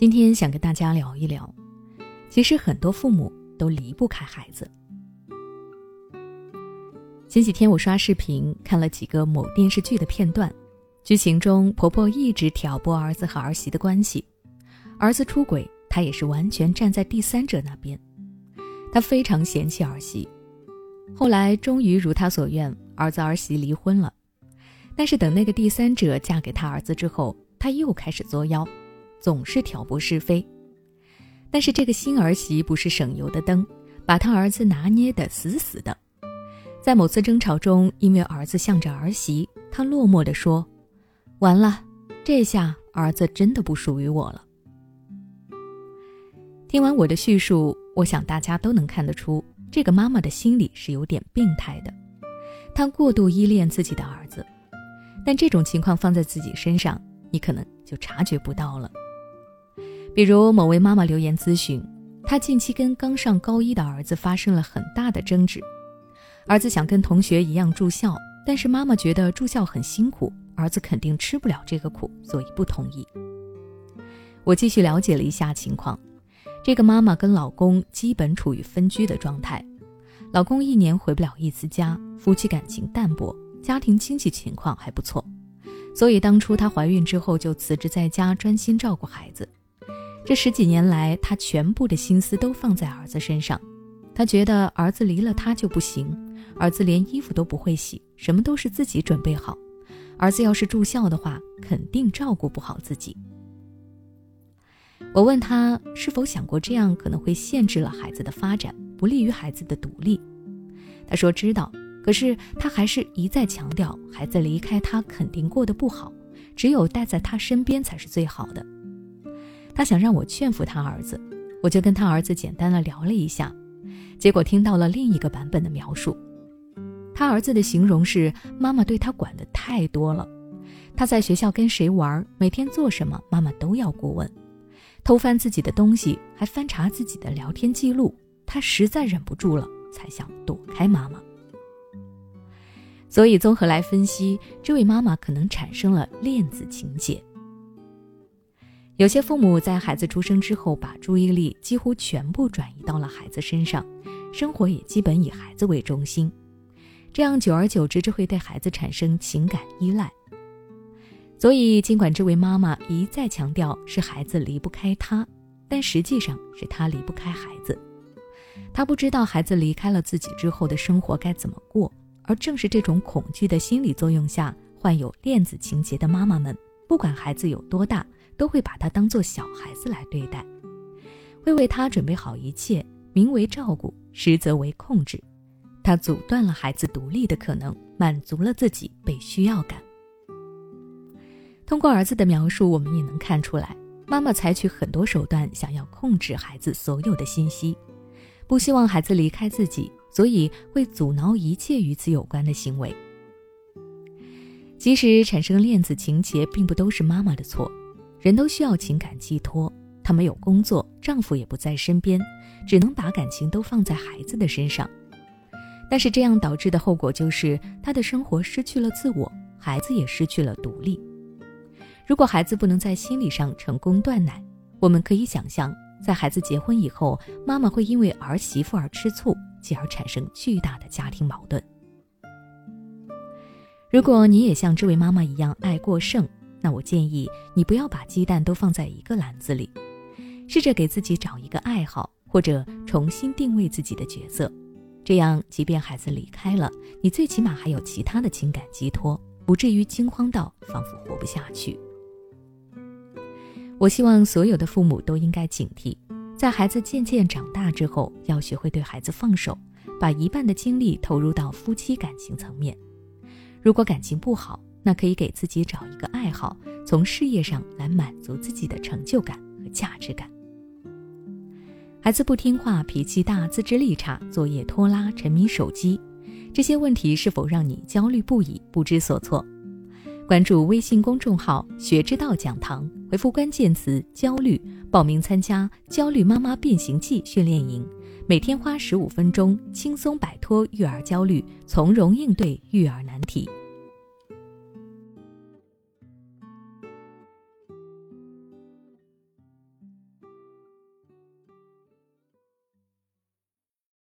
今天想跟大家聊一聊，其实很多父母都离不开孩子。前几天我刷视频看了几个某电视剧的片段，剧情中婆婆一直挑拨儿子和儿媳的关系，儿子出轨，她也是完全站在第三者那边，她非常嫌弃儿媳。后来终于如她所愿，儿子儿媳离婚了，但是等那个第三者嫁给他儿子之后，她又开始作妖。总是挑拨是非，但是这个新儿媳不是省油的灯，把他儿子拿捏得死死的。在某次争吵中，因为儿子向着儿媳，他落寞地说：“完了，这下儿子真的不属于我了。”听完我的叙述，我想大家都能看得出，这个妈妈的心里是有点病态的。她过度依恋自己的儿子，但这种情况放在自己身上，你可能就察觉不到了。比如某位妈妈留言咨询，她近期跟刚上高一的儿子发生了很大的争执。儿子想跟同学一样住校，但是妈妈觉得住校很辛苦，儿子肯定吃不了这个苦，所以不同意。我继续了解了一下情况，这个妈妈跟老公基本处于分居的状态，老公一年回不了一次家，夫妻感情淡薄，家庭经济情况还不错，所以当初她怀孕之后就辞职在家，专心照顾孩子。这十几年来，她全部的心思都放在儿子身上。她觉得儿子离了她就不行，儿子连衣服都不会洗，什么都是自己准备好。儿子要是住校的话，肯定照顾不好自己。我问她是否想过这样可能会限制了孩子的发展，不利于孩子的独立。她说知道，可是她还是一再强调，孩子离开她肯定过得不好，只有待在他身边才是最好的。他想让我劝服他儿子，我就跟他儿子简单的聊了一下，结果听到了另一个版本的描述。他儿子的形容是妈妈对他管的太多了，他在学校跟谁玩，每天做什么，妈妈都要过问，偷翻自己的东西，还翻查自己的聊天记录，他实在忍不住了，才想躲开妈妈。所以综合来分析，这位妈妈可能产生了恋子情节。有些父母在孩子出生之后，把注意力几乎全部转移到了孩子身上，生活也基本以孩子为中心，这样久而久之就会对孩子产生情感依赖。所以，尽管这位妈妈一再强调是孩子离不开她，但实际上是她离不开孩子。她不知道孩子离开了自己之后的生活该怎么过，而正是这种恐惧的心理作用下，患有恋子情节的妈妈们，不管孩子有多大。都会把他当做小孩子来对待，会为他准备好一切，名为照顾，实则为控制。他阻断了孩子独立的可能，满足了自己被需要感。通过儿子的描述，我们也能看出来，妈妈采取很多手段想要控制孩子所有的信息，不希望孩子离开自己，所以会阻挠一切与此有关的行为。即使产生恋子情节，并不都是妈妈的错。人都需要情感寄托，她没有工作，丈夫也不在身边，只能把感情都放在孩子的身上。但是这样导致的后果就是她的生活失去了自我，孩子也失去了独立。如果孩子不能在心理上成功断奶，我们可以想象，在孩子结婚以后，妈妈会因为儿媳妇而吃醋，继而产生巨大的家庭矛盾。如果你也像这位妈妈一样爱过剩，那我建议你不要把鸡蛋都放在一个篮子里，试着给自己找一个爱好，或者重新定位自己的角色，这样即便孩子离开了，你最起码还有其他的情感寄托，不至于惊慌到仿佛活不下去。我希望所有的父母都应该警惕，在孩子渐渐长大之后，要学会对孩子放手，把一半的精力投入到夫妻感情层面。如果感情不好，那可以给自己找一个爱好，从事业上来满足自己的成就感和价值感。孩子不听话、脾气大、自制力差、作业拖拉、沉迷手机，这些问题是否让你焦虑不已、不知所措？关注微信公众号“学之道讲堂”，回复关键词“焦虑”，报名参加《焦虑妈妈变形记》训练营，每天花十五分钟，轻松摆脱育儿焦虑，从容应对育儿难题。